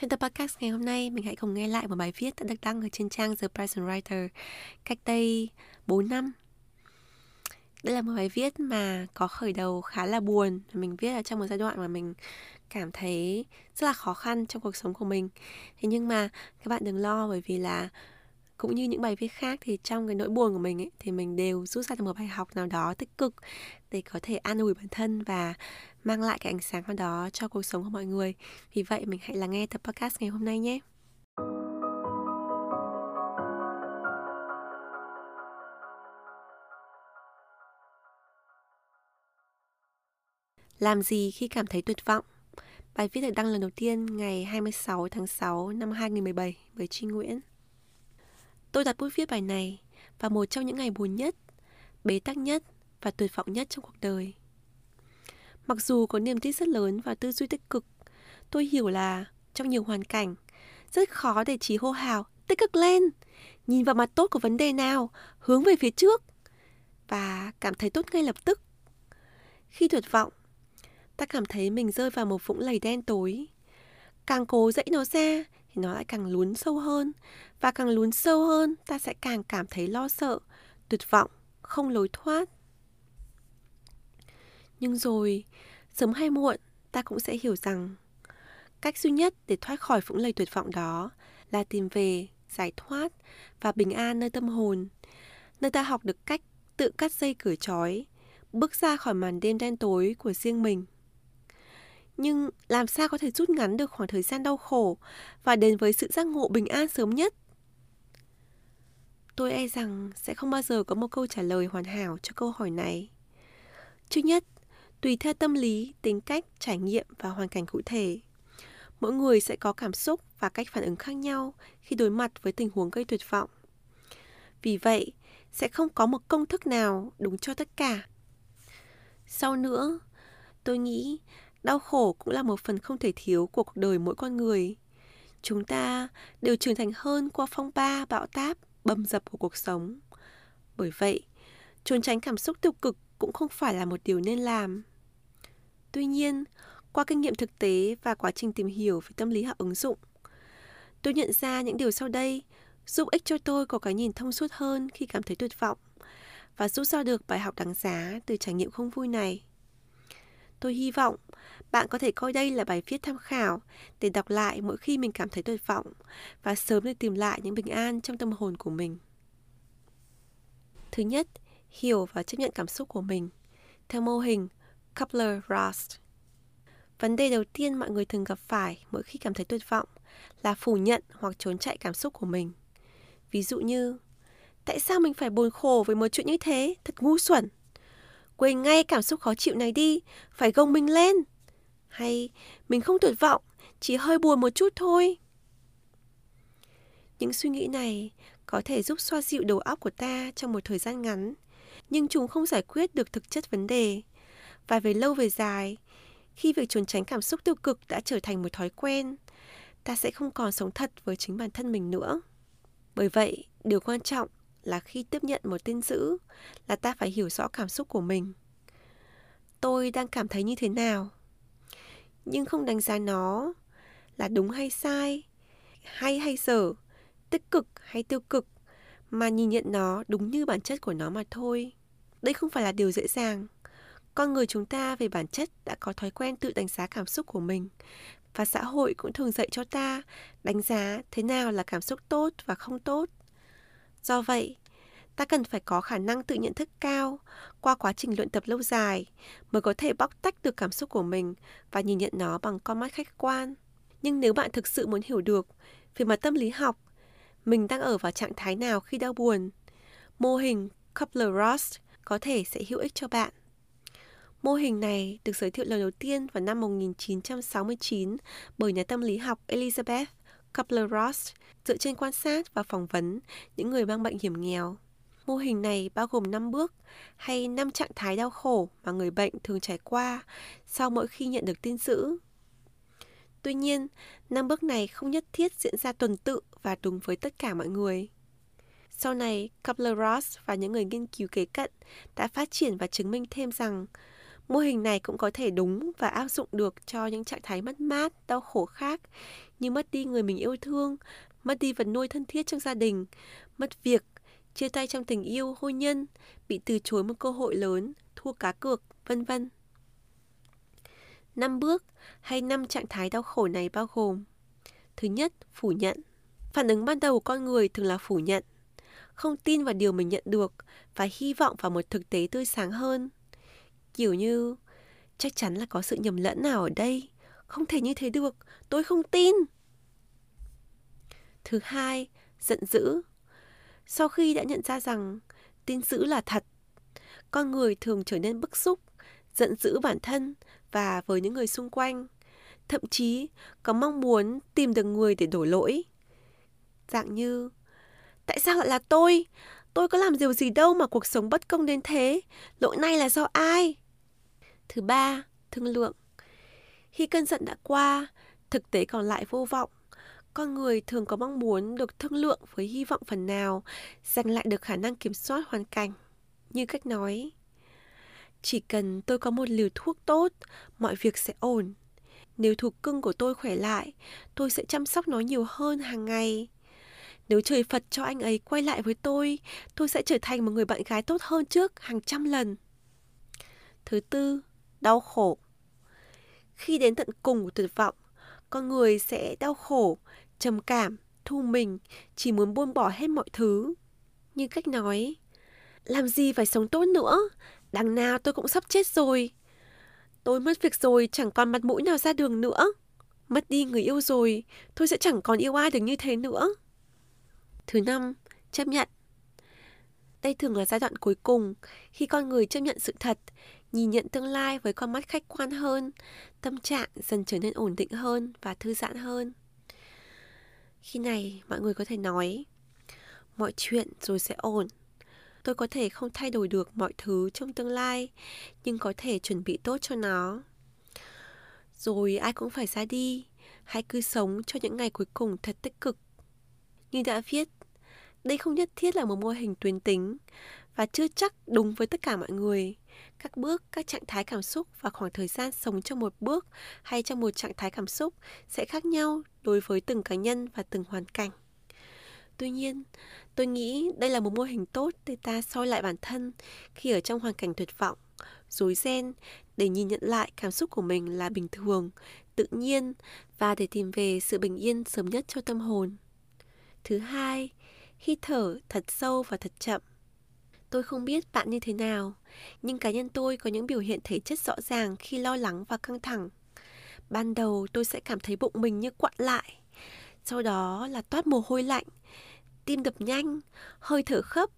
Trong tập podcast ngày hôm nay, mình hãy cùng nghe lại một bài viết đã được đăng ở trên trang The Present Writer cách đây 4 năm. Đây là một bài viết mà có khởi đầu khá là buồn. Mình viết ở trong một giai đoạn mà mình cảm thấy rất là khó khăn trong cuộc sống của mình. Thế nhưng mà các bạn đừng lo bởi vì là cũng như những bài viết khác thì trong cái nỗi buồn của mình ấy, thì mình đều rút ra được một bài học nào đó tích cực để có thể an ủi bản thân và mang lại cái ánh sáng nào đó cho cuộc sống của mọi người. Vì vậy mình hãy lắng nghe tập podcast ngày hôm nay nhé. Làm gì khi cảm thấy tuyệt vọng? Bài viết được đăng lần đầu tiên ngày 26 tháng 6 năm 2017 với Tri Nguyễn. Tôi đặt bút viết bài này vào một trong những ngày buồn nhất, bế tắc nhất và tuyệt vọng nhất trong cuộc đời. Mặc dù có niềm tin rất lớn và tư duy tích cực, tôi hiểu là trong nhiều hoàn cảnh, rất khó để chỉ hô hào tích cực lên, nhìn vào mặt tốt của vấn đề nào, hướng về phía trước và cảm thấy tốt ngay lập tức. Khi tuyệt vọng, ta cảm thấy mình rơi vào một vũng lầy đen tối. Càng cố dẫy nó ra thì nó lại càng lún sâu hơn và càng lún sâu hơn ta sẽ càng cảm thấy lo sợ, tuyệt vọng, không lối thoát. Nhưng rồi, sớm hay muộn, ta cũng sẽ hiểu rằng cách duy nhất để thoát khỏi vũng lầy tuyệt vọng đó là tìm về giải thoát và bình an nơi tâm hồn, nơi ta học được cách tự cắt dây cởi trói, bước ra khỏi màn đêm đen tối của riêng mình nhưng làm sao có thể rút ngắn được khoảng thời gian đau khổ và đến với sự giác ngộ bình an sớm nhất? Tôi e rằng sẽ không bao giờ có một câu trả lời hoàn hảo cho câu hỏi này. Trước nhất, tùy theo tâm lý, tính cách, trải nghiệm và hoàn cảnh cụ thể, mỗi người sẽ có cảm xúc và cách phản ứng khác nhau khi đối mặt với tình huống gây tuyệt vọng. Vì vậy, sẽ không có một công thức nào đúng cho tất cả. Sau nữa, tôi nghĩ đau khổ cũng là một phần không thể thiếu của cuộc đời mỗi con người. Chúng ta đều trưởng thành hơn qua phong ba, bão táp, bầm dập của cuộc sống. Bởi vậy, trốn tránh cảm xúc tiêu cực cũng không phải là một điều nên làm. Tuy nhiên, qua kinh nghiệm thực tế và quá trình tìm hiểu về tâm lý học ứng dụng, tôi nhận ra những điều sau đây giúp ích cho tôi có cái nhìn thông suốt hơn khi cảm thấy tuyệt vọng và rút ra được bài học đáng giá từ trải nghiệm không vui này. Tôi hy vọng bạn có thể coi đây là bài viết tham khảo để đọc lại mỗi khi mình cảm thấy tuyệt vọng và sớm để tìm lại những bình an trong tâm hồn của mình. Thứ nhất, hiểu và chấp nhận cảm xúc của mình theo mô hình Coupler-Ross. Vấn đề đầu tiên mọi người thường gặp phải mỗi khi cảm thấy tuyệt vọng là phủ nhận hoặc trốn chạy cảm xúc của mình. Ví dụ như, tại sao mình phải buồn khổ với một chuyện như thế, thật ngu xuẩn. Quên ngay cảm xúc khó chịu này đi, phải gồng mình lên. Hay mình không tuyệt vọng, chỉ hơi buồn một chút thôi. Những suy nghĩ này có thể giúp xoa dịu đầu óc của ta trong một thời gian ngắn, nhưng chúng không giải quyết được thực chất vấn đề. Và về lâu về dài, khi việc trốn tránh cảm xúc tiêu cực đã trở thành một thói quen, ta sẽ không còn sống thật với chính bản thân mình nữa. Bởi vậy, điều quan trọng là khi tiếp nhận một tin dữ là ta phải hiểu rõ cảm xúc của mình. Tôi đang cảm thấy như thế nào? nhưng không đánh giá nó là đúng hay sai, hay hay dở, tích cực hay tiêu cực, mà nhìn nhận nó đúng như bản chất của nó mà thôi. Đây không phải là điều dễ dàng. Con người chúng ta về bản chất đã có thói quen tự đánh giá cảm xúc của mình và xã hội cũng thường dạy cho ta đánh giá thế nào là cảm xúc tốt và không tốt. Do vậy, ta cần phải có khả năng tự nhận thức cao qua quá trình luyện tập lâu dài mới có thể bóc tách được cảm xúc của mình và nhìn nhận nó bằng con mắt khách quan. Nhưng nếu bạn thực sự muốn hiểu được về mặt tâm lý học, mình đang ở vào trạng thái nào khi đau buồn, mô hình Coupler-Ross có thể sẽ hữu ích cho bạn. Mô hình này được giới thiệu lần đầu tiên vào năm 1969 bởi nhà tâm lý học Elizabeth Kubler-Ross dựa trên quan sát và phỏng vấn những người mang bệnh hiểm nghèo. Mô hình này bao gồm 5 bước hay 5 trạng thái đau khổ mà người bệnh thường trải qua sau mỗi khi nhận được tin dữ. Tuy nhiên, 5 bước này không nhất thiết diễn ra tuần tự và đúng với tất cả mọi người. Sau này, Kubler-Ross và những người nghiên cứu kế cận đã phát triển và chứng minh thêm rằng mô hình này cũng có thể đúng và áp dụng được cho những trạng thái mất mát, đau khổ khác như mất đi người mình yêu thương, mất đi vật nuôi thân thiết trong gia đình, mất việc, chia tay trong tình yêu, hôn nhân, bị từ chối một cơ hội lớn, thua cá cược, vân vân. Năm bước hay năm trạng thái đau khổ này bao gồm Thứ nhất, phủ nhận. Phản ứng ban đầu của con người thường là phủ nhận, không tin vào điều mình nhận được và hy vọng vào một thực tế tươi sáng hơn. Kiểu như, chắc chắn là có sự nhầm lẫn nào ở đây, không thể như thế được, tôi không tin. Thứ hai, giận dữ. Sau khi đã nhận ra rằng tin dữ là thật, con người thường trở nên bức xúc, giận dữ bản thân và với những người xung quanh, thậm chí có mong muốn tìm được người để đổ lỗi. Dạng như, tại sao lại là tôi? Tôi có làm điều gì đâu mà cuộc sống bất công đến thế? Lỗi này là do ai? Thứ ba, thương lượng. Khi cơn giận đã qua, thực tế còn lại vô vọng. Con người thường có mong muốn được thương lượng với hy vọng phần nào giành lại được khả năng kiểm soát hoàn cảnh. Như cách nói, chỉ cần tôi có một liều thuốc tốt, mọi việc sẽ ổn. Nếu thú cưng của tôi khỏe lại, tôi sẽ chăm sóc nó nhiều hơn hàng ngày. Nếu trời Phật cho anh ấy quay lại với tôi, tôi sẽ trở thành một người bạn gái tốt hơn trước hàng trăm lần. Thứ tư, đau khổ. Khi đến tận cùng của tuyệt vọng, con người sẽ đau khổ, trầm cảm, thu mình, chỉ muốn buông bỏ hết mọi thứ. Như cách nói, làm gì phải sống tốt nữa, đằng nào tôi cũng sắp chết rồi. Tôi mất việc rồi, chẳng còn mặt mũi nào ra đường nữa. Mất đi người yêu rồi, tôi sẽ chẳng còn yêu ai được như thế nữa. Thứ năm, chấp nhận. Đây thường là giai đoạn cuối cùng khi con người chấp nhận sự thật, nhìn nhận tương lai với con mắt khách quan hơn, tâm trạng dần trở nên ổn định hơn và thư giãn hơn. Khi này, mọi người có thể nói, mọi chuyện rồi sẽ ổn. Tôi có thể không thay đổi được mọi thứ trong tương lai, nhưng có thể chuẩn bị tốt cho nó. Rồi ai cũng phải ra đi, hãy cứ sống cho những ngày cuối cùng thật tích cực. Như đã viết, đây không nhất thiết là một mô hình tuyến tính và chưa chắc đúng với tất cả mọi người. Các bước, các trạng thái cảm xúc và khoảng thời gian sống trong một bước hay trong một trạng thái cảm xúc sẽ khác nhau đối với từng cá nhân và từng hoàn cảnh. Tuy nhiên, tôi nghĩ đây là một mô hình tốt để ta soi lại bản thân khi ở trong hoàn cảnh tuyệt vọng, rối ren để nhìn nhận lại cảm xúc của mình là bình thường, tự nhiên và để tìm về sự bình yên sớm nhất cho tâm hồn. Thứ hai, hít thở thật sâu và thật chậm. Tôi không biết bạn như thế nào, nhưng cá nhân tôi có những biểu hiện thể chất rõ ràng khi lo lắng và căng thẳng. Ban đầu tôi sẽ cảm thấy bụng mình như quặn lại, sau đó là toát mồ hôi lạnh, tim đập nhanh, hơi thở khấp,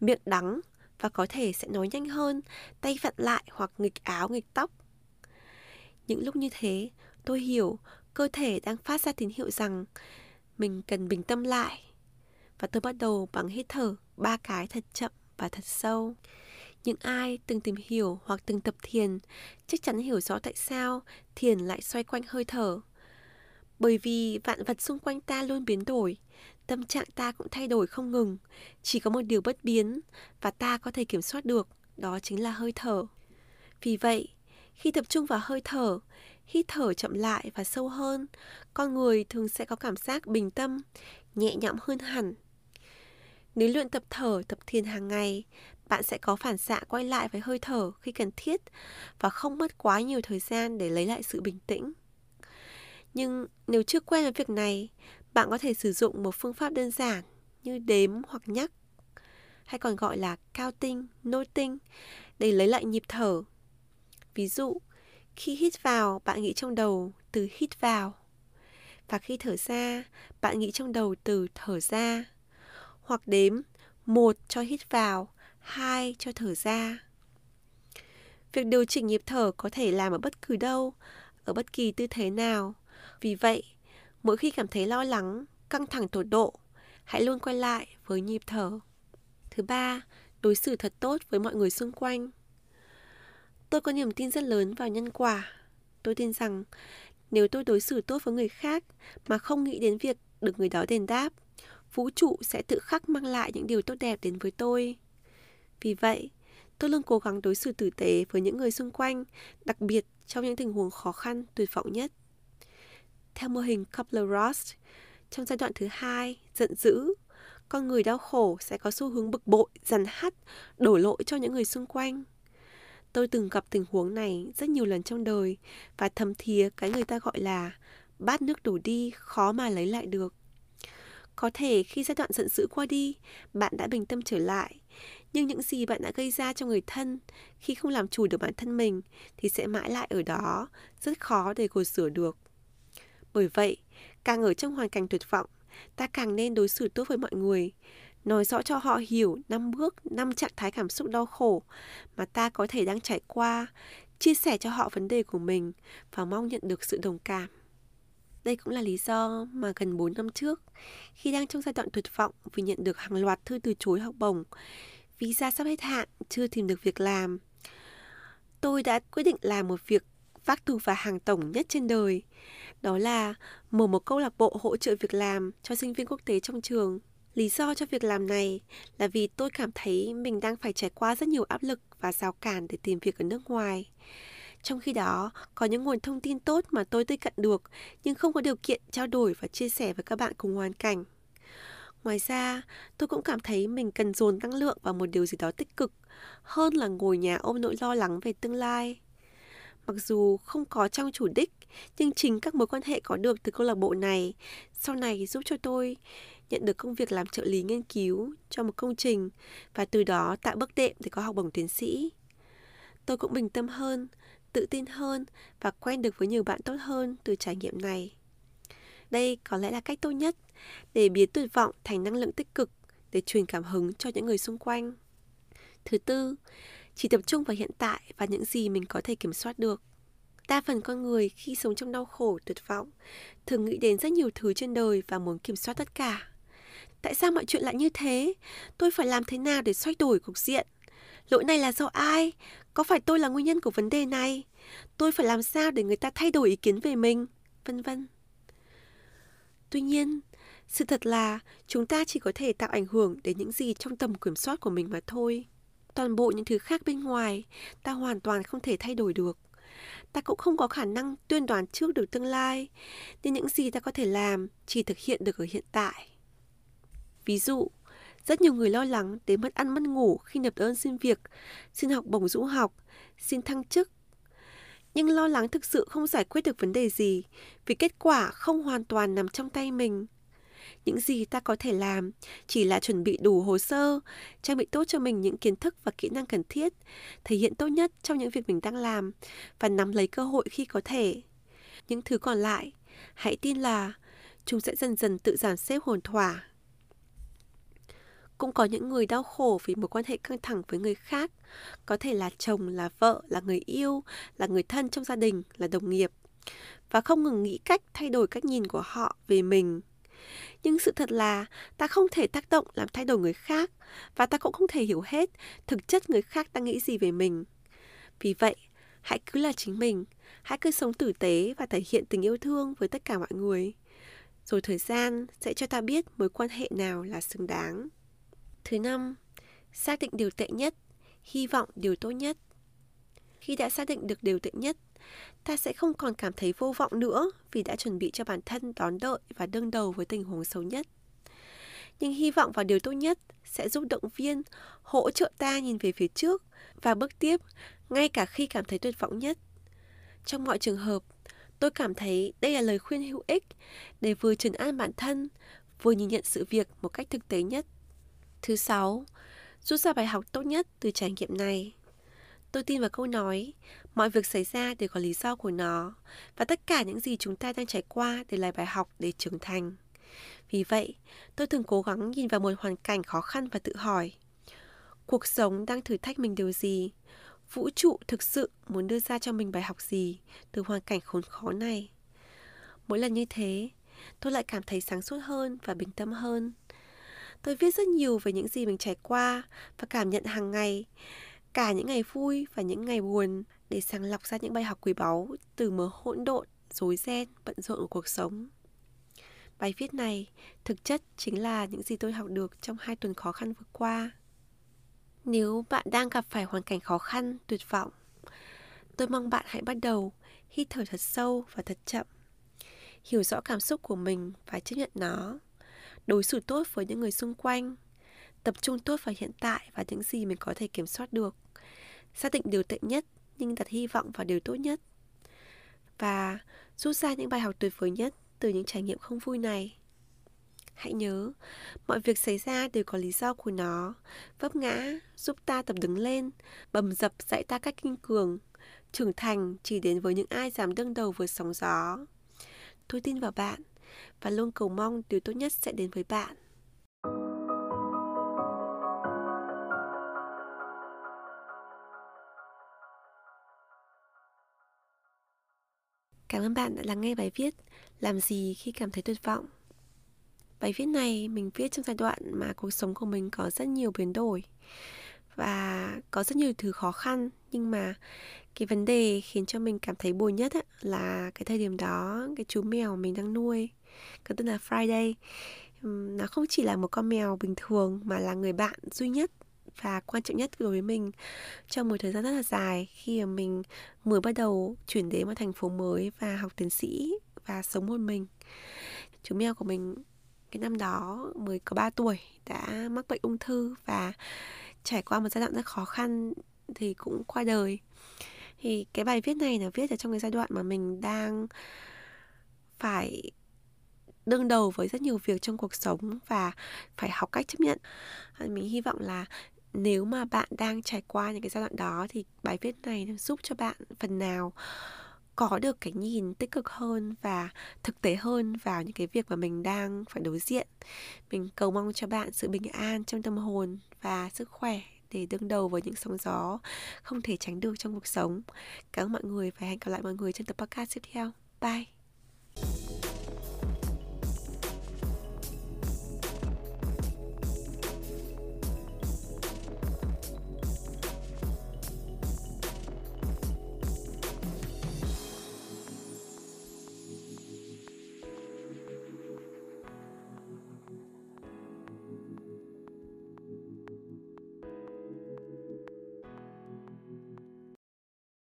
miệng đắng và có thể sẽ nói nhanh hơn, tay vặn lại hoặc nghịch áo nghịch tóc. Những lúc như thế, tôi hiểu cơ thể đang phát ra tín hiệu rằng mình cần bình tâm lại và tôi bắt đầu bằng hít thở ba cái thật chậm và thật sâu. Những ai từng tìm hiểu hoặc từng tập thiền chắc chắn hiểu rõ tại sao thiền lại xoay quanh hơi thở. Bởi vì vạn vật xung quanh ta luôn biến đổi, tâm trạng ta cũng thay đổi không ngừng, chỉ có một điều bất biến và ta có thể kiểm soát được, đó chính là hơi thở. Vì vậy, khi tập trung vào hơi thở, hít thở chậm lại và sâu hơn, con người thường sẽ có cảm giác bình tâm, nhẹ nhõm hơn hẳn nếu luyện tập thở, tập thiền hàng ngày, bạn sẽ có phản xạ quay lại với hơi thở khi cần thiết và không mất quá nhiều thời gian để lấy lại sự bình tĩnh. Nhưng nếu chưa quen với việc này, bạn có thể sử dụng một phương pháp đơn giản như đếm hoặc nhắc, hay còn gọi là counting, noting để lấy lại nhịp thở. Ví dụ, khi hít vào, bạn nghĩ trong đầu từ hít vào. Và khi thở ra, bạn nghĩ trong đầu từ thở ra hoặc đếm một cho hít vào, hai cho thở ra. Việc điều chỉnh nhịp thở có thể làm ở bất cứ đâu, ở bất kỳ tư thế nào. Vì vậy, Mỗi khi cảm thấy lo lắng, căng thẳng tột độ, hãy luôn quay lại với nhịp thở. Thứ ba, đối xử thật tốt với mọi người xung quanh. Tôi có niềm tin rất lớn vào nhân quả. Tôi tin rằng nếu tôi đối xử tốt với người khác mà không nghĩ đến việc được người đó đền đáp, vũ trụ sẽ tự khắc mang lại những điều tốt đẹp đến với tôi. Vì vậy, tôi luôn cố gắng đối xử tử tế với những người xung quanh, đặc biệt trong những tình huống khó khăn, tuyệt vọng nhất. Theo mô hình Kubler-Ross, trong giai đoạn thứ hai, giận dữ, con người đau khổ sẽ có xu hướng bực bội, dằn hắt, đổ lỗi cho những người xung quanh. Tôi từng gặp tình huống này rất nhiều lần trong đời và thầm thía cái người ta gọi là bát nước đổ đi khó mà lấy lại được. Có thể khi giai đoạn giận dữ qua đi, bạn đã bình tâm trở lại, nhưng những gì bạn đã gây ra cho người thân khi không làm chủ được bản thân mình thì sẽ mãi lại ở đó, rất khó để gột sửa được. Bởi vậy, càng ở trong hoàn cảnh tuyệt vọng, ta càng nên đối xử tốt với mọi người, nói rõ cho họ hiểu năm bước, năm trạng thái cảm xúc đau khổ mà ta có thể đang trải qua, chia sẻ cho họ vấn đề của mình và mong nhận được sự đồng cảm. Đây cũng là lý do mà gần 4 năm trước, khi đang trong giai đoạn tuyệt vọng vì nhận được hàng loạt thư từ chối học bổng, visa sắp hết hạn, chưa tìm được việc làm, tôi đã quyết định làm một việc vác tù và hàng tổng nhất trên đời. Đó là mở một câu lạc bộ hỗ trợ việc làm cho sinh viên quốc tế trong trường. Lý do cho việc làm này là vì tôi cảm thấy mình đang phải trải qua rất nhiều áp lực và rào cản để tìm việc ở nước ngoài. Trong khi đó, có những nguồn thông tin tốt mà tôi tiếp cận được nhưng không có điều kiện trao đổi và chia sẻ với các bạn cùng hoàn cảnh. Ngoài ra, tôi cũng cảm thấy mình cần dồn năng lượng vào một điều gì đó tích cực hơn là ngồi nhà ôm nỗi lo lắng về tương lai. Mặc dù không có trong chủ đích, nhưng chính các mối quan hệ có được từ câu lạc bộ này sau này giúp cho tôi nhận được công việc làm trợ lý nghiên cứu cho một công trình và từ đó tạo bước đệm để có học bổng tiến sĩ. Tôi cũng bình tâm hơn, tự tin hơn và quen được với nhiều bạn tốt hơn từ trải nghiệm này. Đây có lẽ là cách tốt nhất để biến tuyệt vọng thành năng lượng tích cực để truyền cảm hứng cho những người xung quanh. Thứ tư, chỉ tập trung vào hiện tại và những gì mình có thể kiểm soát được. Đa phần con người khi sống trong đau khổ, tuyệt vọng thường nghĩ đến rất nhiều thứ trên đời và muốn kiểm soát tất cả. Tại sao mọi chuyện lại như thế? Tôi phải làm thế nào để xoay đổi cục diện? Lỗi này là do ai? Có phải tôi là nguyên nhân của vấn đề này? Tôi phải làm sao để người ta thay đổi ý kiến về mình? Vân vân. Tuy nhiên, sự thật là chúng ta chỉ có thể tạo ảnh hưởng đến những gì trong tầm kiểm soát của mình mà thôi. Toàn bộ những thứ khác bên ngoài, ta hoàn toàn không thể thay đổi được. Ta cũng không có khả năng tuyên đoán trước được tương lai, nên những gì ta có thể làm chỉ thực hiện được ở hiện tại. Ví dụ, rất nhiều người lo lắng đến mất ăn mất ngủ khi nộp đơn xin việc, xin học bổng du học, xin thăng chức. Nhưng lo lắng thực sự không giải quyết được vấn đề gì vì kết quả không hoàn toàn nằm trong tay mình. Những gì ta có thể làm chỉ là chuẩn bị đủ hồ sơ, trang bị tốt cho mình những kiến thức và kỹ năng cần thiết, thể hiện tốt nhất trong những việc mình đang làm và nắm lấy cơ hội khi có thể. Những thứ còn lại, hãy tin là chúng sẽ dần dần tự giảm xếp hồn thỏa cũng có những người đau khổ vì một quan hệ căng thẳng với người khác, có thể là chồng, là vợ, là người yêu, là người thân trong gia đình, là đồng nghiệp và không ngừng nghĩ cách thay đổi cách nhìn của họ về mình. Nhưng sự thật là ta không thể tác động làm thay đổi người khác và ta cũng không thể hiểu hết thực chất người khác đang nghĩ gì về mình. Vì vậy, hãy cứ là chính mình, hãy cứ sống tử tế và thể hiện tình yêu thương với tất cả mọi người. Rồi thời gian sẽ cho ta biết mối quan hệ nào là xứng đáng. Thứ năm, xác định điều tệ nhất, hy vọng điều tốt nhất. Khi đã xác định được điều tệ nhất, ta sẽ không còn cảm thấy vô vọng nữa vì đã chuẩn bị cho bản thân đón đợi và đương đầu với tình huống xấu nhất. Nhưng hy vọng vào điều tốt nhất sẽ giúp động viên, hỗ trợ ta nhìn về phía trước và bước tiếp ngay cả khi cảm thấy tuyệt vọng nhất. Trong mọi trường hợp, tôi cảm thấy đây là lời khuyên hữu ích để vừa trấn an bản thân, vừa nhìn nhận sự việc một cách thực tế nhất. Thứ sáu, rút ra bài học tốt nhất từ trải nghiệm này. Tôi tin vào câu nói, mọi việc xảy ra đều có lý do của nó, và tất cả những gì chúng ta đang trải qua đều là bài học để trưởng thành. Vì vậy, tôi thường cố gắng nhìn vào một hoàn cảnh khó khăn và tự hỏi, cuộc sống đang thử thách mình điều gì? Vũ trụ thực sự muốn đưa ra cho mình bài học gì từ hoàn cảnh khốn khó này? Mỗi lần như thế, tôi lại cảm thấy sáng suốt hơn và bình tâm hơn. Tôi viết rất nhiều về những gì mình trải qua và cảm nhận hàng ngày, cả những ngày vui và những ngày buồn để sàng lọc ra những bài học quý báu từ mớ hỗn độn, rối ren, bận rộn của cuộc sống. Bài viết này thực chất chính là những gì tôi học được trong hai tuần khó khăn vừa qua. Nếu bạn đang gặp phải hoàn cảnh khó khăn, tuyệt vọng, tôi mong bạn hãy bắt đầu hít thở thật sâu và thật chậm. Hiểu rõ cảm xúc của mình và chấp nhận nó. Đối xử tốt với những người xung quanh. Tập trung tốt vào hiện tại và những gì mình có thể kiểm soát được. Xác định điều tệ nhất nhưng đặt hy vọng vào điều tốt nhất. Và rút ra những bài học tuyệt vời nhất từ những trải nghiệm không vui này. Hãy nhớ, mọi việc xảy ra đều có lý do của nó. Vấp ngã, giúp ta tập đứng lên, bầm dập dạy ta cách kinh cường. Trưởng thành chỉ đến với những ai dám đương đầu với sóng gió. Tôi tin vào bạn và luôn cầu mong điều tốt nhất sẽ đến với bạn. Cảm ơn bạn đã lắng nghe bài viết Làm gì khi cảm thấy tuyệt vọng Bài viết này mình viết trong giai đoạn mà cuộc sống của mình có rất nhiều biến đổi Và có rất nhiều thứ khó khăn, Nhưng mà cái vấn đề khiến cho mình cảm thấy buồn nhất là cái thời điểm đó, cái chú mèo mình đang nuôi có tên là Friday nó không chỉ là một con mèo bình thường mà là người bạn duy nhất và quan trọng nhất đối với mình trong một thời gian rất là dài khi mà mình mới bắt đầu chuyển đến một thành phố mới và học tiến sĩ và sống một mình. Chú mèo của mình cái năm đó mới có 3 tuổi, đã mắc bệnh ung thư và trải qua một giai đoạn rất khó khăn thì cũng qua đời. Thì cái bài viết này là viết ở trong cái giai đoạn mà mình đang phải đương đầu với rất nhiều việc trong cuộc sống và phải học cách chấp nhận à, mình hy vọng là nếu mà bạn đang trải qua những cái giai đoạn đó thì bài viết này giúp cho bạn phần nào có được cái nhìn tích cực hơn và thực tế hơn vào những cái việc mà mình đang phải đối diện. Mình cầu mong cho bạn sự bình an trong tâm hồn và sức khỏe để đương đầu với những sóng gió không thể tránh được trong cuộc sống. Cảm ơn mọi người và hẹn gặp lại mọi người trong tập podcast tiếp theo. Bye!